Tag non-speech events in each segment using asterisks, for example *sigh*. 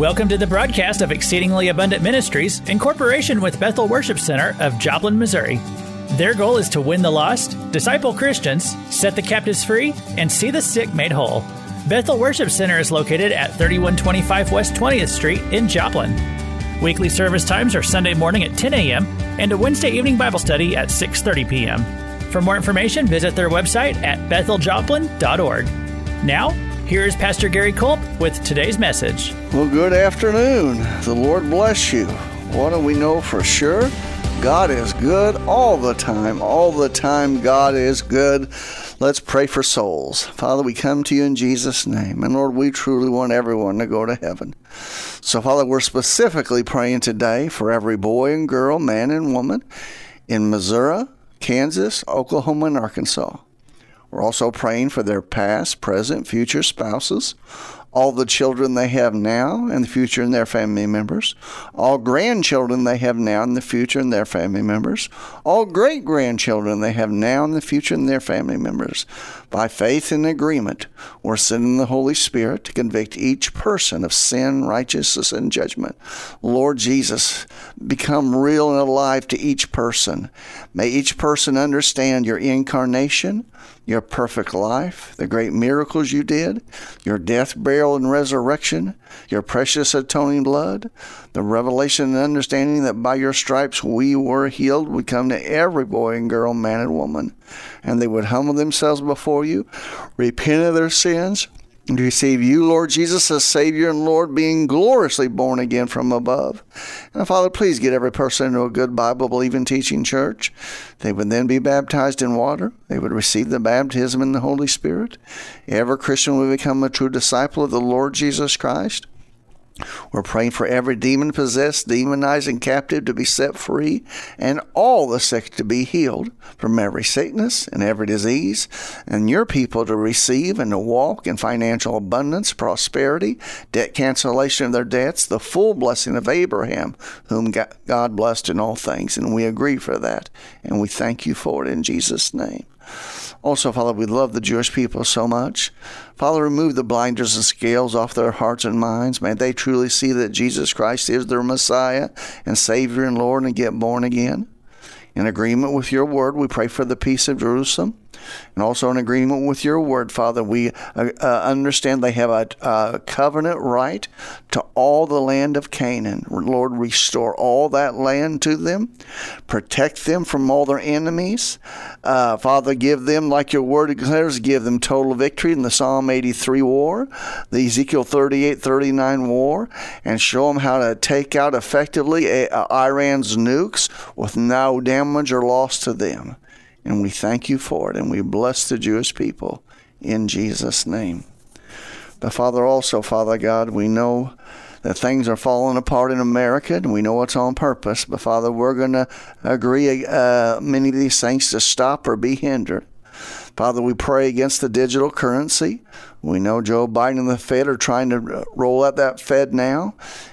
Welcome to the broadcast of Exceedingly Abundant Ministries in cooperation with Bethel Worship Center of Joplin, Missouri. Their goal is to win the lost, disciple Christians, set the captives free, and see the sick made whole. Bethel Worship Center is located at 3125 West 20th Street in Joplin. Weekly service times are Sunday morning at 10 a.m. and a Wednesday evening Bible study at 6:30 p.m. For more information, visit their website at betheljoplin.org. Now, here is Pastor Gary Culp with today's message. Well, good afternoon. The Lord bless you. What do we know for sure? God is good all the time. All the time, God is good. Let's pray for souls. Father, we come to you in Jesus' name. And Lord, we truly want everyone to go to heaven. So, Father, we're specifically praying today for every boy and girl, man and woman in Missouri, Kansas, Oklahoma, and Arkansas. We're also praying for their past, present, future spouses, all the children they have now and the future in their family members, all grandchildren they have now and the future in their family members, all great grandchildren they have now and the future in their family members. By faith and agreement, we're sending the Holy Spirit to convict each person of sin, righteousness, and judgment. Lord Jesus, become real and alive to each person. May each person understand your incarnation your perfect life, the great miracles you did, your death, burial, and resurrection, your precious atoning blood, the revelation and understanding that by your stripes we were healed. Would come to every boy and girl, man and woman, and they would humble themselves before you, repent of their sins, and receive you, Lord Jesus, as Savior and Lord, being gloriously born again from above. And Father, please get every person into a good Bible believing teaching church. They would then be baptized in water. They would receive the baptism in the Holy Spirit. Every Christian would become a true disciple of the Lord Jesus Christ. We're praying for every demon possessed, demonized, and captive to be set free, and all the sick to be healed from every sickness and every disease, and your people to receive and to walk in financial abundance, prosperity, debt cancellation of their debts, the full blessing of Abraham, whom God blessed in all things. And we agree for that, and we thank you for it in Jesus' name. Also, Father, we love the Jewish people so much. Father, remove the blinders and scales off their hearts and minds. May they truly see that Jesus Christ is their Messiah and Savior and Lord and get born again. In agreement with your word, we pray for the peace of Jerusalem. And also in agreement with your word, Father, we uh, uh, understand they have a, a, covenant right to all the land of Canaan. Lord, restore all that land to them, protect them from all their enemies. Uh, Father, give them, like your word declares, give them total victory in the Psalm 83 war, the Ezekiel 38 39 war, and show them how to take out effectively uh, Iran's nukes with no damage or loss to them. And we thank you for it, and we bless the Jewish people in Jesus' name. But Father, also, Father God, we know that things are falling apart in America, and we know it's on purpose. But Father, we're going to agree uh, many of these things to stop or be hindered. Father, we pray against the digital currency. We know Joe Biden and the Fed are trying to roll out that FedNow.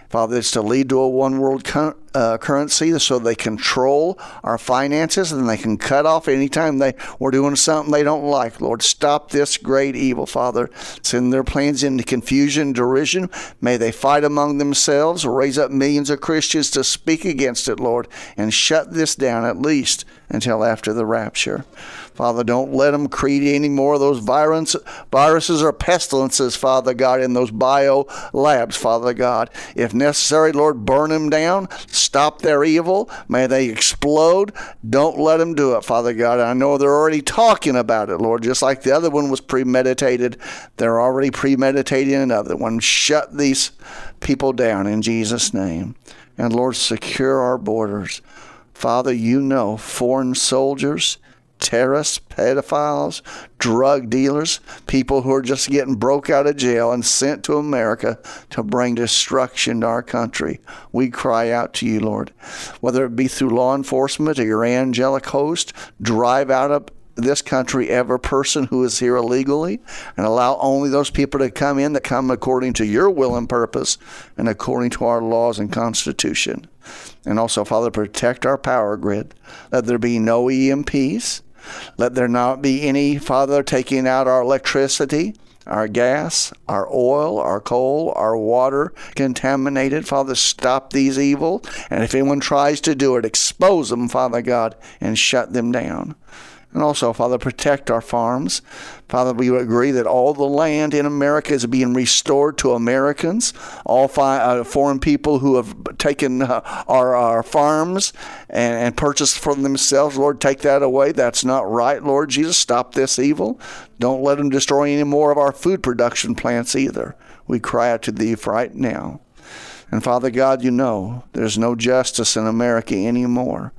Father, it's to lead to a one world uh, currency so they control our finances and they can cut off anytime they we're doing something they don't like. Lord, stop this great evil, Father. Send their plans into confusion, derision. May they fight among themselves, raise up millions of Christians to speak against it, Lord, and shut this down at least until after the rapture. Father, don't let them create any more of those virus, viruses or pestilences, Father God, in those bio labs, Father God. If necessary, Lord, burn them down, stop their evil. May they explode. Don't let them do it, Father God. I know they're already talking about it, Lord, just like the other one was premeditated. They're already premeditating another one. Shut these people down in Jesus' name. And Lord, secure our borders. Father, you know foreign soldiers terrorists, pedophiles, drug dealers, people who are just getting broke out of jail and sent to America to bring destruction to our country. We cry out to you, Lord. Whether it be through law enforcement or your angelic host, drive out of this country every person who is here illegally and allow only those people to come in that come according to your will and purpose and according to our laws and constitution. And also, Father, protect our power grid. Let there be no EMPs, let there not be any, Father, taking out our electricity, our gas, our oil, our coal, our water contaminated. Father, stop these evil. And if anyone tries to do it, expose them, Father God, and shut them down. And also, Father, protect our farms. Father, we agree that all the land in America is being restored to Americans. All fi- uh, foreign people who have taken uh, our, our farms and, and purchased for themselves, Lord, take that away. That's not right, Lord Jesus. Stop this evil. Don't let them destroy any more of our food production plants either. We cry out to thee right now. And Father God, you know there's no justice in America anymore.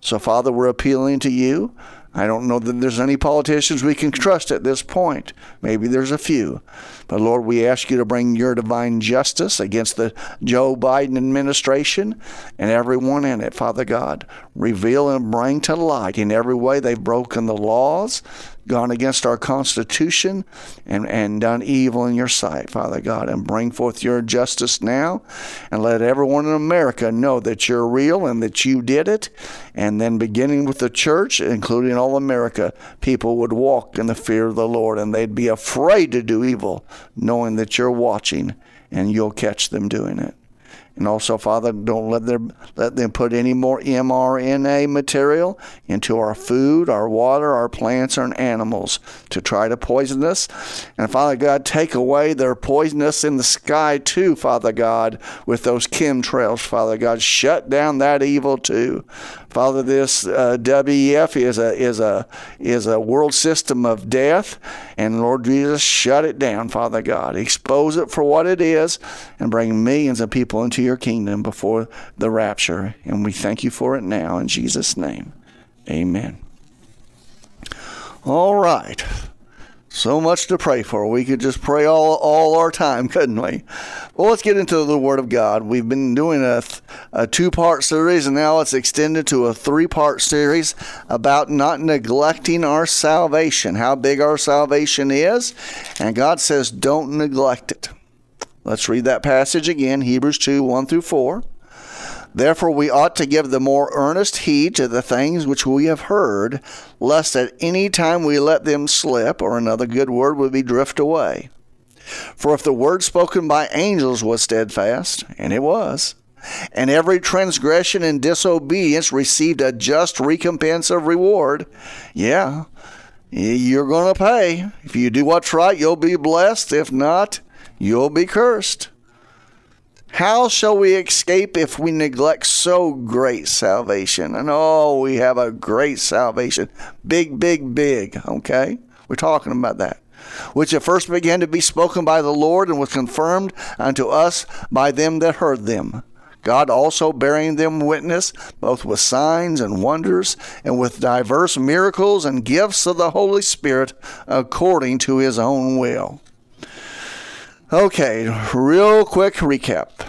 So, Father, we're appealing to you. I don't know that there's any politicians we can trust at this point. Maybe there's a few. But Lord, we ask you to bring your divine justice against the Joe Biden administration and everyone in it, Father God. Reveal and bring to light in every way they've broken the laws, gone against our Constitution, and, and done evil in your sight, Father God. And bring forth your justice now and let everyone in America know that you're real and that you did it. And then beginning with the church, including all America, people would walk in the fear of the Lord and they'd be afraid to do evil, knowing that you're watching and you'll catch them doing it. And also, Father, don't let them let them put any more mRNA material into our food, our water, our plants, and animals to try to poison us. And Father God, take away their poisonous in the sky too, Father God, with those chemtrails, Father God. Shut down that evil too. Father, this uh, WEF is a is a is a world system of death, and Lord Jesus, shut it down, Father God. Expose it for what it is, and bring millions of people into your kingdom before the rapture. And we thank you for it now in Jesus' name, Amen. All right. So much to pray for. We could just pray all, all our time, *laughs* couldn't we? Well, let's get into the Word of God. We've been doing a, a two part series, and now it's extended to a three part series about not neglecting our salvation, how big our salvation is. And God says, don't neglect it. Let's read that passage again Hebrews 2 1 through 4. Therefore, we ought to give the more earnest heed to the things which we have heard, lest at any time we let them slip, or another good word would be drift away. For if the word spoken by angels was steadfast, and it was, and every transgression and disobedience received a just recompense of reward, yeah, you're going to pay. If you do what's right, you'll be blessed. If not, you'll be cursed. How shall we escape if we neglect so great salvation? And oh, we have a great salvation. Big, big, big. Okay? We're talking about that. Which at first began to be spoken by the Lord and was confirmed unto us by them that heard them. God also bearing them witness, both with signs and wonders, and with diverse miracles and gifts of the Holy Spirit, according to his own will. Okay, real quick recap.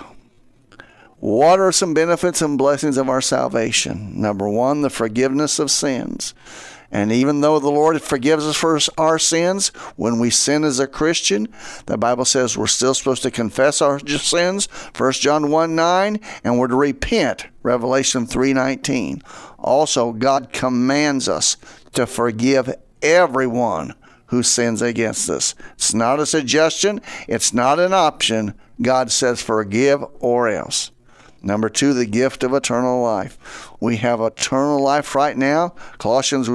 What are some benefits and blessings of our salvation? Number one, the forgiveness of sins. And even though the Lord forgives us for our sins, when we sin as a Christian, the Bible says we're still supposed to confess our sins, 1 John 1 9, and we're to repent, Revelation 3 19. Also, God commands us to forgive everyone who sins against us. It's not a suggestion, it's not an option. God says, forgive or else. Number two, the gift of eternal life. We have eternal life right now. Colossians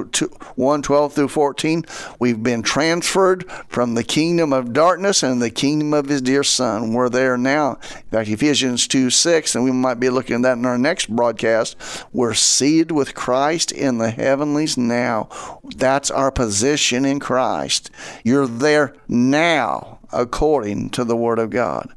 1 12 through 14. We've been transferred from the kingdom of darkness and the kingdom of his dear son. We're there now. In fact, Ephesians 2 6, and we might be looking at that in our next broadcast. We're seated with Christ in the heavenlies now. That's our position in Christ. You're there now according to the Word of God.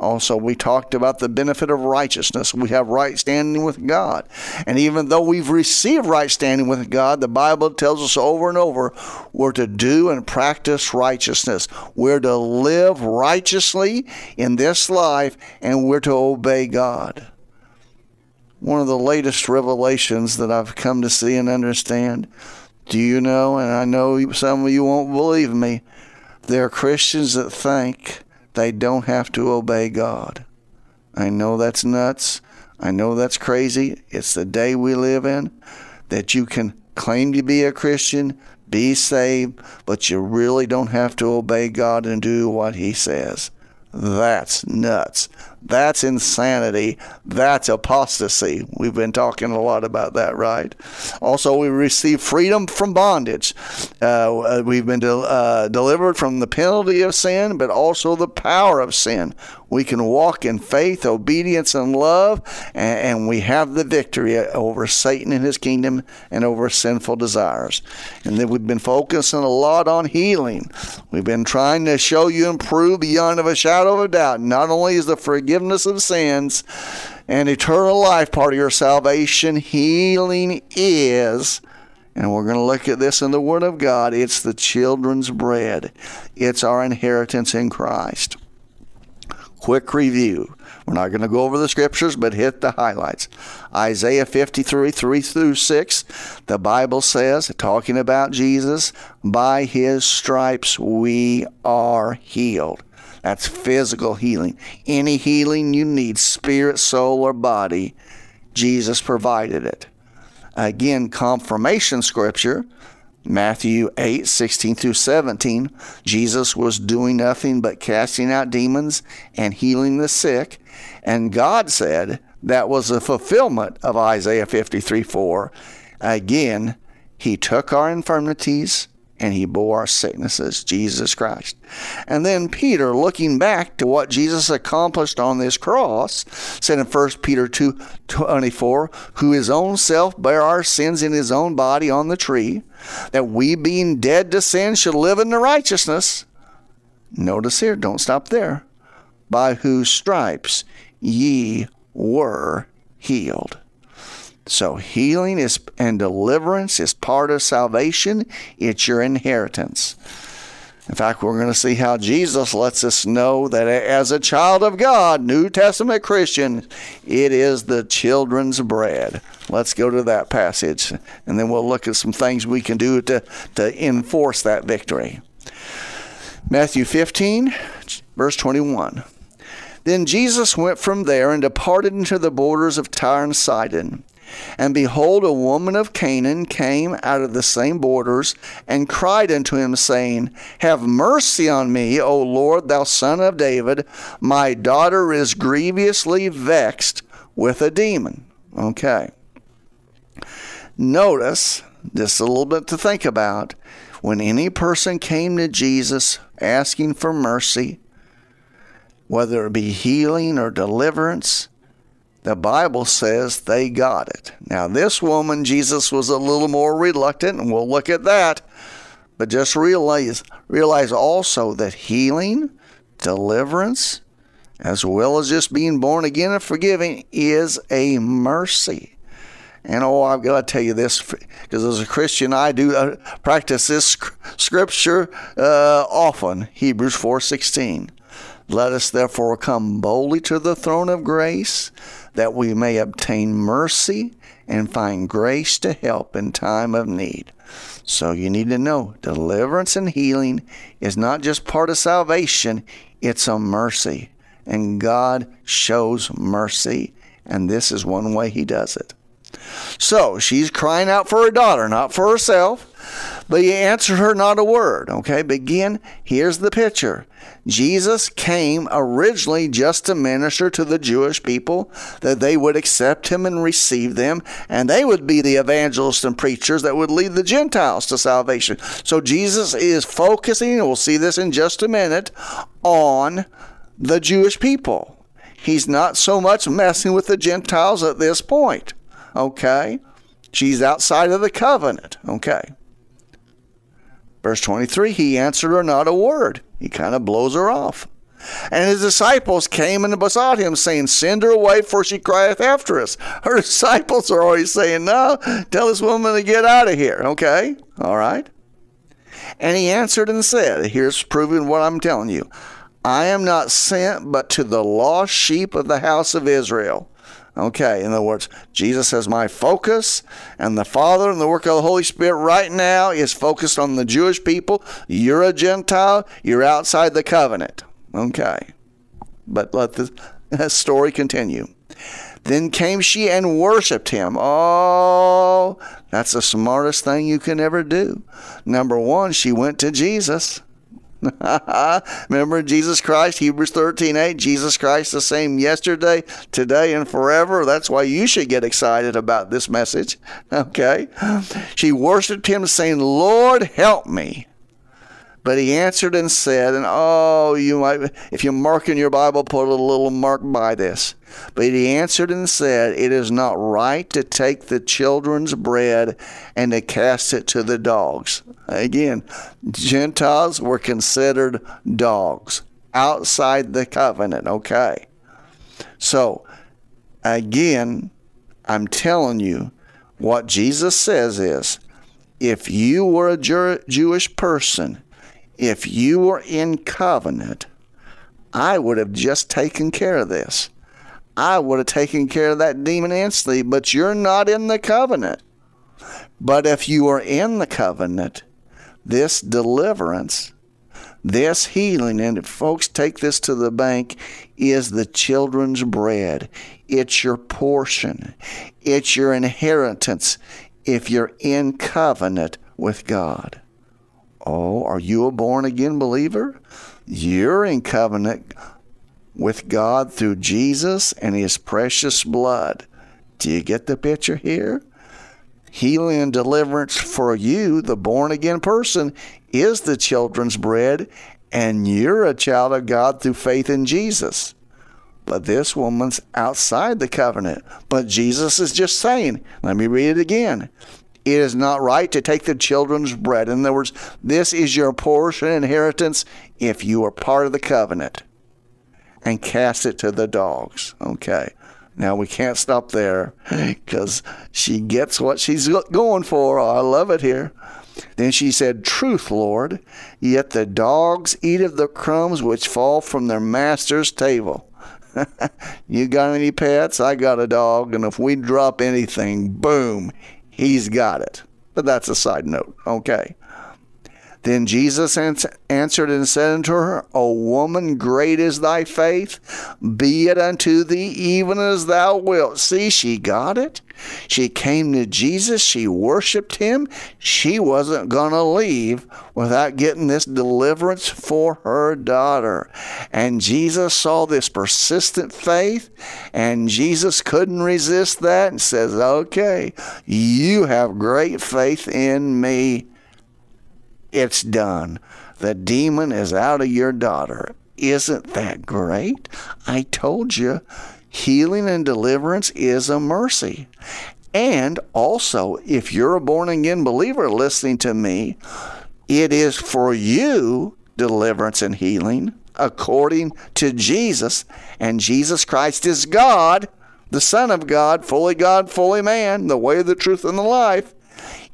Also, we talked about the benefit of righteousness. We have right standing with God. And even though we've received right standing with God, the Bible tells us over and over we're to do and practice righteousness. We're to live righteously in this life, and we're to obey God. One of the latest revelations that I've come to see and understand. Do you know, and I know some of you won't believe me, there are Christians that think they don't have to obey God. I know that's nuts. I know that's crazy. It's the day we live in that you can claim to be a Christian, be saved, but you really don't have to obey God and do what He says. That's nuts. That's insanity. That's apostasy. We've been talking a lot about that, right? Also, we receive freedom from bondage. Uh, we've been de- uh, delivered from the penalty of sin, but also the power of sin. We can walk in faith, obedience, and love, and, and we have the victory over Satan and his kingdom and over sinful desires. And then we've been focusing a lot on healing. We've been trying to show you and prove beyond of a shadow of a doubt. Not only is the forgiveness of sins and eternal life part of your salvation, healing is. And we're going to look at this in the Word of God. It's the children's bread, it's our inheritance in Christ quick review. We're not going to go over the scriptures, but hit the highlights. Isaiah 53, 3 through 6, the Bible says, talking about Jesus, by his stripes we are healed. That's physical healing. Any healing you need, spirit, soul, or body, Jesus provided it. Again, confirmation scripture Matthew 8, 16 through 17, Jesus was doing nothing but casting out demons and healing the sick. And God said that was a fulfillment of Isaiah 53, 4. Again, He took our infirmities and he bore our sicknesses, Jesus Christ. And then Peter, looking back to what Jesus accomplished on this cross, said in 1 Peter 2 24, who his own self bare our sins in his own body on the tree, that we being dead to sin should live in the righteousness. Notice here, don't stop there. By whose stripes ye were healed. So healing is and deliverance is part of salvation. It's your inheritance. In fact, we're going to see how Jesus lets us know that as a child of God, New Testament Christian, it is the children's bread. Let's go to that passage, and then we'll look at some things we can do to, to enforce that victory. Matthew 15, verse 21. Then Jesus went from there and departed into the borders of Tyre and Sidon. And behold, a woman of Canaan came out of the same borders and cried unto him, saying, Have mercy on me, O Lord, thou son of David. My daughter is grievously vexed with a demon. Okay. Notice, just a little bit to think about, when any person came to Jesus asking for mercy, whether it be healing or deliverance, the Bible says they got it. Now, this woman, Jesus was a little more reluctant, and we'll look at that. But just realize, realize also that healing, deliverance, as well as just being born again and forgiving, is a mercy. And oh, I've got to tell you this because as a Christian, I do uh, practice this scripture uh, often. Hebrews four sixteen. Let us therefore come boldly to the throne of grace that we may obtain mercy and find grace to help in time of need. So you need to know deliverance and healing is not just part of salvation, it's a mercy. And God shows mercy, and this is one way He does it. So she's crying out for her daughter, not for herself. But he answered her not a word. Okay, begin. Here's the picture. Jesus came originally just to minister to the Jewish people, that they would accept him and receive them, and they would be the evangelists and preachers that would lead the Gentiles to salvation. So Jesus is focusing, and we'll see this in just a minute, on the Jewish people. He's not so much messing with the Gentiles at this point. Okay? She's outside of the covenant. Okay. Verse 23 He answered her not a word. He kind of blows her off. And his disciples came and besought him, saying, Send her away, for she crieth after us. Her *laughs* disciples are always saying, No, tell this woman to get out of here. Okay? All right. And he answered and said, Here's proving what I'm telling you I am not sent but to the lost sheep of the house of Israel. Okay, in other words, Jesus says, My focus and the Father and the work of the Holy Spirit right now is focused on the Jewish people. You're a Gentile, you're outside the covenant. Okay. But let the *laughs* story continue. Then came she and worshiped him. Oh, that's the smartest thing you can ever do. Number one, she went to Jesus. *laughs* Remember Jesus Christ, Hebrews 13 8, Jesus Christ the same yesterday, today, and forever. That's why you should get excited about this message. *laughs* Okay. She worshiped him, saying, Lord, help me. But he answered and said, and oh, you might, if you mark in your Bible, put a little mark by this. But he answered and said, It is not right to take the children's bread and to cast it to the dogs. Again, Gentiles were considered dogs outside the covenant, okay? So, again, I'm telling you, what Jesus says is if you were a Jewish person if you were in covenant, I would have just taken care of this. I would have taken care of that demon instantly, but you're not in the covenant. But if you are in the covenant, this deliverance, this healing, and folks take this to the bank, is the children's bread. It's your portion, it's your inheritance if you're in covenant with God. Oh, are you a born again believer? You're in covenant with God through Jesus and His precious blood. Do you get the picture here? Healing and deliverance for you, the born again person, is the children's bread, and you're a child of God through faith in Jesus. But this woman's outside the covenant. But Jesus is just saying, let me read it again. It is not right to take the children's bread. In other words, this is your portion inheritance if you are part of the covenant and cast it to the dogs. Okay. Now we can't stop there *laughs* because she gets what she's going for. Oh, I love it here. Then she said, Truth, Lord, yet the dogs eat of the crumbs which fall from their master's table. *laughs* you got any pets? I got a dog, and if we drop anything, boom, he's got it. But that's a side note. Okay. Then Jesus answered and said unto her, O woman, great is thy faith. Be it unto thee even as thou wilt. See, she got it. She came to Jesus. She worshiped him. She wasn't going to leave without getting this deliverance for her daughter. And Jesus saw this persistent faith, and Jesus couldn't resist that and says, Okay, you have great faith in me it's done. The demon is out of your daughter. Isn't that great? I told you, healing and deliverance is a mercy. And also, if you're a born again believer listening to me, it is for you deliverance and healing according to Jesus. And Jesus Christ is God, the Son of God, fully God, fully man, the way, the truth, and the life.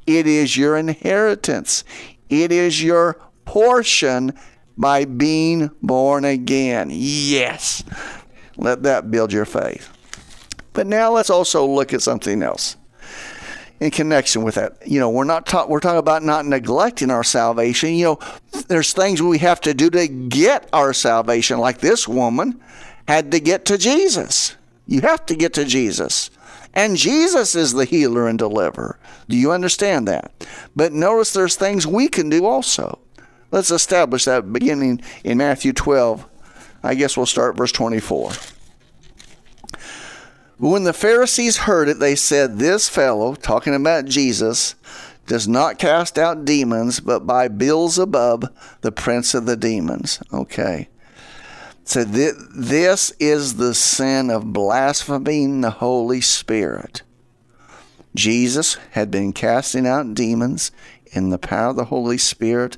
It is your inheritance. It is your portion by being born again. Yes. Let that build your faith. But now let's also look at something else in connection with that. You know, we're not talk, we're talking about not neglecting our salvation. You know, there's things we have to do to get our salvation like this woman had to get to Jesus. You have to get to Jesus. And Jesus is the healer and deliverer. Do you understand that? But notice there's things we can do also. Let's establish that beginning in Matthew 12. I guess we'll start verse 24. When the Pharisees heard it, they said, This fellow, talking about Jesus, does not cast out demons, but by Beelzebub, the prince of the demons. Okay. So th- this is the sin of blaspheming the Holy Spirit. Jesus had been casting out demons in the power of the Holy Spirit,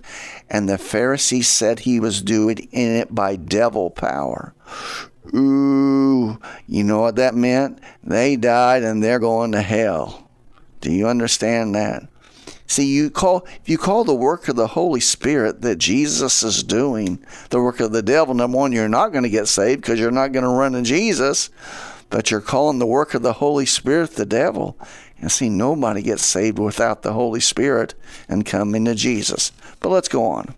and the Pharisees said he was doing it by devil power. Ooh, you know what that meant? They died and they're going to hell. Do you understand that? See, you call if you call the work of the Holy Spirit that Jesus is doing the work of the devil, number one, you're not going to get saved because you're not going to run to Jesus, but you're calling the work of the Holy Spirit the devil. And see, nobody gets saved without the Holy Spirit and coming to Jesus. But let's go on.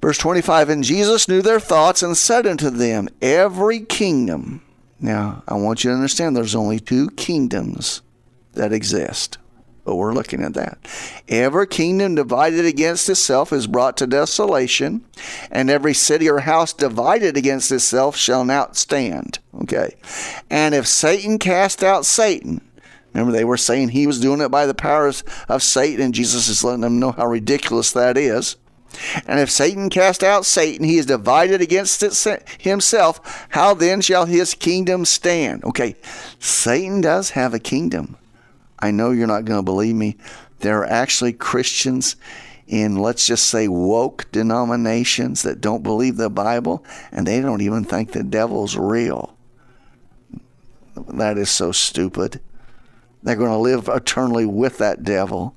Verse 25 And Jesus knew their thoughts and said unto them, Every kingdom Now, I want you to understand there's only two kingdoms that exist. But we're looking at that. Every kingdom divided against itself is brought to desolation, and every city or house divided against itself shall not stand. Okay. And if Satan cast out Satan, remember they were saying he was doing it by the powers of Satan, and Jesus is letting them know how ridiculous that is. And if Satan cast out Satan, he is divided against himself. How then shall his kingdom stand? Okay, Satan does have a kingdom. I know you're not going to believe me. There are actually Christians in, let's just say, woke denominations that don't believe the Bible, and they don't even think the devil's real. That is so stupid. They're going to live eternally with that devil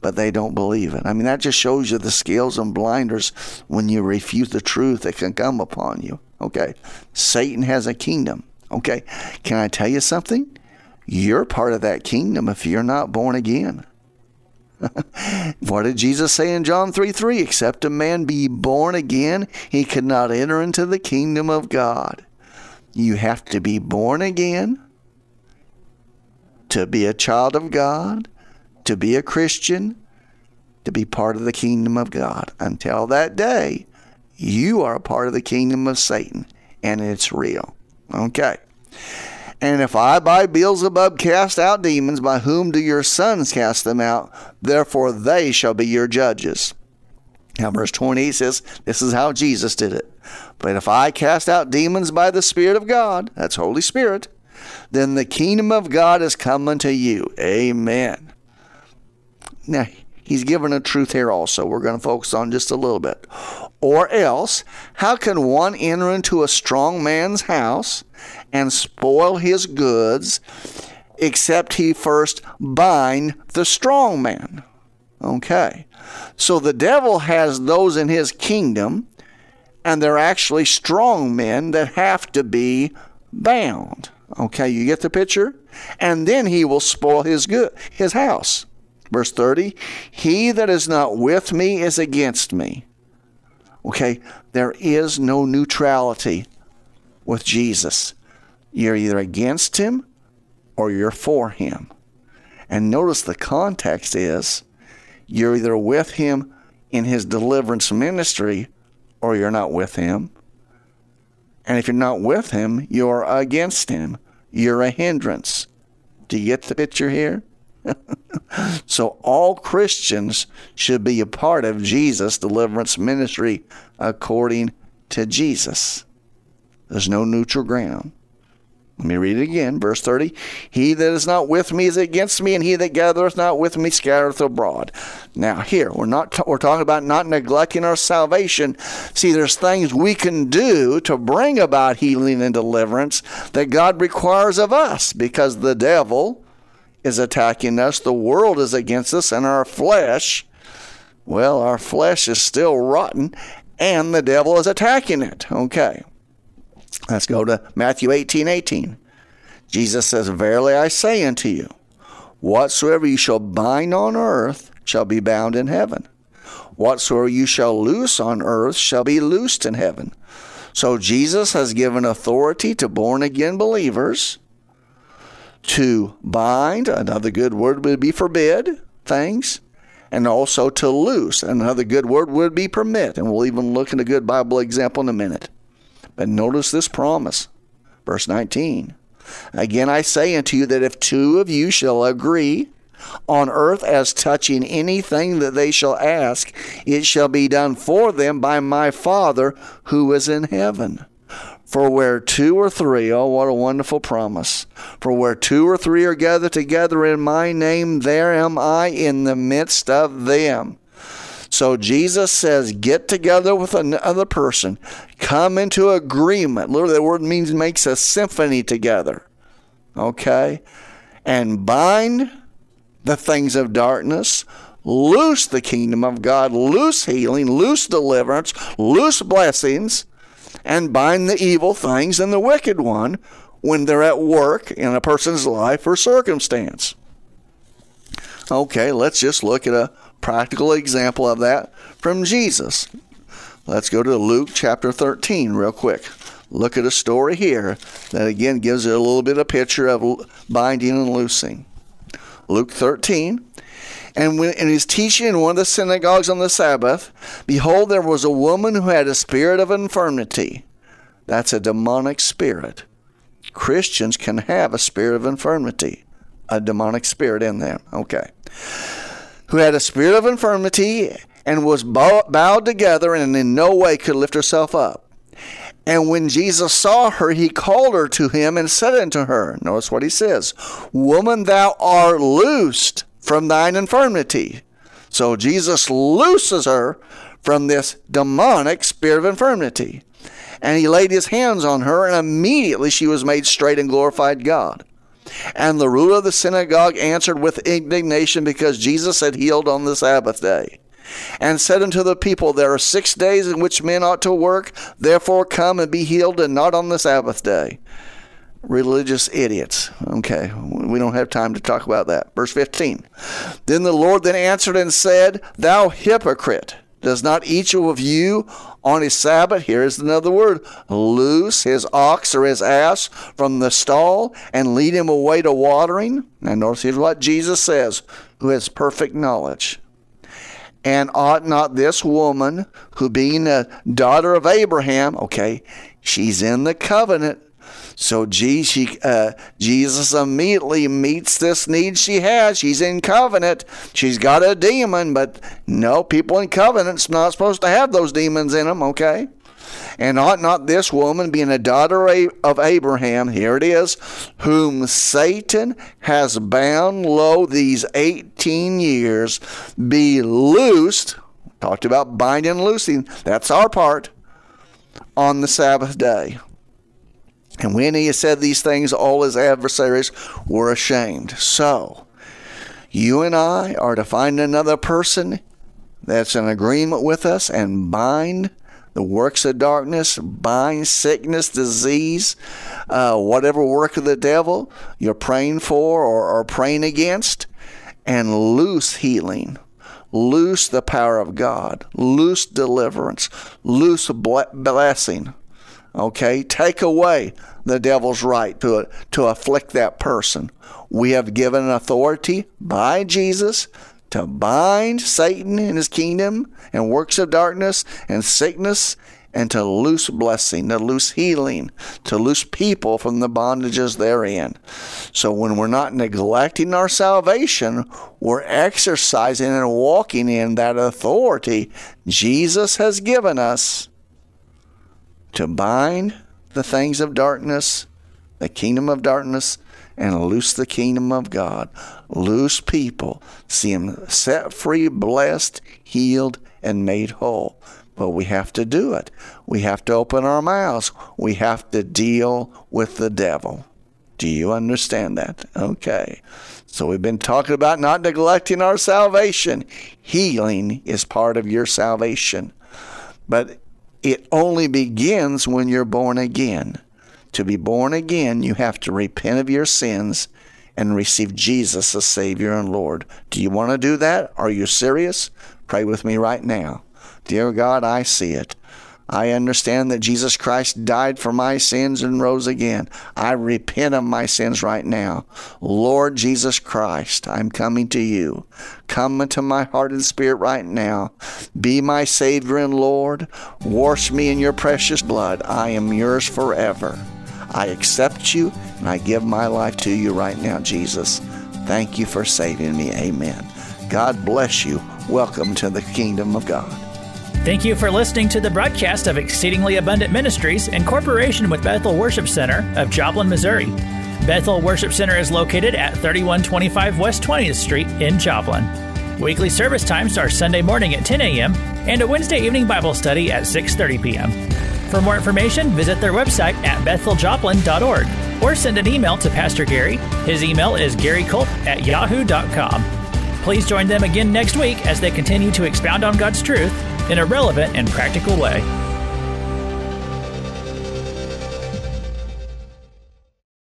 but they don't believe it. I mean, that just shows you the scales and blinders when you refute the truth that can come upon you. Okay. Satan has a kingdom. Okay. Can I tell you something? You're part of that kingdom if you're not born again. *laughs* what did Jesus say in John 3 3? Except a man be born again, he cannot enter into the kingdom of God. You have to be born again to be a child of God to be a Christian, to be part of the kingdom of God. Until that day, you are a part of the kingdom of Satan, and it's real. Okay. And if I by Beelzebub cast out demons, by whom do your sons cast them out? Therefore they shall be your judges. Now, verse 28 says, This is how Jesus did it. But if I cast out demons by the Spirit of God, that's Holy Spirit, then the kingdom of God is come unto you. Amen. Now, he's given a truth here also. We're going to focus on just a little bit. Or else, how can one enter into a strong man's house and spoil his goods except he first bind the strong man? Okay. So the devil has those in his kingdom, and they're actually strong men that have to be bound. Okay, you get the picture? And then he will spoil his good his house. Verse 30 He that is not with me is against me. Okay, there is no neutrality with Jesus. You're either against him or you're for him. And notice the context is you're either with him in his deliverance ministry or you're not with him. And if you're not with him, you're against him. You're a hindrance. Do you get the picture here? *laughs* so all Christians should be a part of Jesus' deliverance ministry according to Jesus. There's no neutral ground. Let me read it again, verse 30. He that is not with me is against me, and he that gathereth not with me scattereth abroad. Now, here, we're not t- we're talking about not neglecting our salvation. See, there's things we can do to bring about healing and deliverance that God requires of us because the devil is attacking us, the world is against us, and our flesh, well, our flesh is still rotten, and the devil is attacking it. Okay. Let's go to Matthew 18 18. Jesus says, Verily I say unto you, whatsoever you shall bind on earth shall be bound in heaven. Whatsoever you shall loose on earth shall be loosed in heaven. So Jesus has given authority to born again believers to bind, another good word would be forbid things, and also to loose. Another good word would be permit. And we'll even look at a good Bible example in a minute. But notice this promise. Verse 19. Again I say unto you that if two of you shall agree on earth as touching anything that they shall ask, it shall be done for them by my Father who is in heaven. For where two or three, oh, what a wonderful promise. For where two or three are gathered together in my name, there am I in the midst of them. So Jesus says, get together with another person, come into agreement. Literally, the word means makes a symphony together. Okay? And bind the things of darkness, loose the kingdom of God, loose healing, loose deliverance, loose blessings and bind the evil things and the wicked one when they're at work in a person's life or circumstance. Okay, let's just look at a practical example of that from Jesus. Let's go to Luke chapter 13 real quick. look at a story here that again gives it a little bit of picture of binding and loosing. Luke 13. And when in his teaching in one of the synagogues on the Sabbath, behold, there was a woman who had a spirit of infirmity. That's a demonic spirit. Christians can have a spirit of infirmity, a demonic spirit in them. Okay. Who had a spirit of infirmity and was bowed together and in no way could lift herself up. And when Jesus saw her, he called her to him and said unto her, Notice what he says, Woman, thou art loosed from thine infirmity. So Jesus looses her from this demonic spirit of infirmity. And he laid his hands on her, and immediately she was made straight and glorified God. And the ruler of the synagogue answered with indignation because Jesus had healed on the Sabbath day and said unto the people, There are six days in which men ought to work, therefore come and be healed, and not on the Sabbath day. Religious idiots. Okay, we don't have time to talk about that. Verse 15. Then the Lord then answered and said, Thou hypocrite, does not each of you on his Sabbath, here is another word, loose his ox or his ass from the stall and lead him away to watering? Now notice here's what Jesus says, who has perfect knowledge. And ought not this woman, who being a daughter of Abraham, okay, she's in the covenant. So she, uh, Jesus immediately meets this need she has. She's in covenant. She's got a demon, but no, people in covenant's not supposed to have those demons in them, okay? And ought not this woman, being a daughter of Abraham, here it is, whom Satan has bound low these 18 years, be loosed? Talked about binding and loosing. That's our part on the Sabbath day. And when he said these things, all his adversaries were ashamed. So, you and I are to find another person that's in agreement with us and bind the works of darkness, bind sickness, disease, uh, whatever work of the devil you're praying for or, or praying against, and loose healing. Loose the power of God, loose deliverance, loose blessing. Okay, take away the devil's right to to afflict that person. We have given authority by Jesus to bind Satan and his kingdom and works of darkness and sickness and to loose blessing, to loose healing, to loose people from the bondages therein. So when we're not neglecting our salvation, we're exercising and walking in that authority Jesus has given us to bind the things of darkness, the kingdom of darkness, and loose the kingdom of God. Loose people. See them set free, blessed, healed, and made whole. But we have to do it. We have to open our mouths. We have to deal with the devil. Do you understand that? Okay. So we've been talking about not neglecting our salvation. Healing is part of your salvation. But it only begins when you're born again. To be born again, you have to repent of your sins and receive Jesus as Savior and Lord. Do you want to do that? Are you serious? Pray with me right now. Dear God, I see it. I understand that Jesus Christ died for my sins and rose again. I repent of my sins right now. Lord Jesus Christ, I'm coming to you. Come into my heart and spirit right now. Be my Savior and Lord. Wash me in your precious blood. I am yours forever. I accept you and I give my life to you right now, Jesus. Thank you for saving me. Amen. God bless you. Welcome to the kingdom of God. Thank you for listening to the broadcast of Exceedingly Abundant Ministries in cooperation with Bethel Worship Center of Joplin, Missouri. Bethel Worship Center is located at 3125 West 20th Street in Joplin. Weekly service times are Sunday morning at 10 a.m. and a Wednesday evening Bible study at 6:30 p.m. For more information, visit their website at betheljoplin.org or send an email to Pastor Gary. His email is garycolt at yahoo.com. Please join them again next week as they continue to expound on God's truth in a relevant and practical way.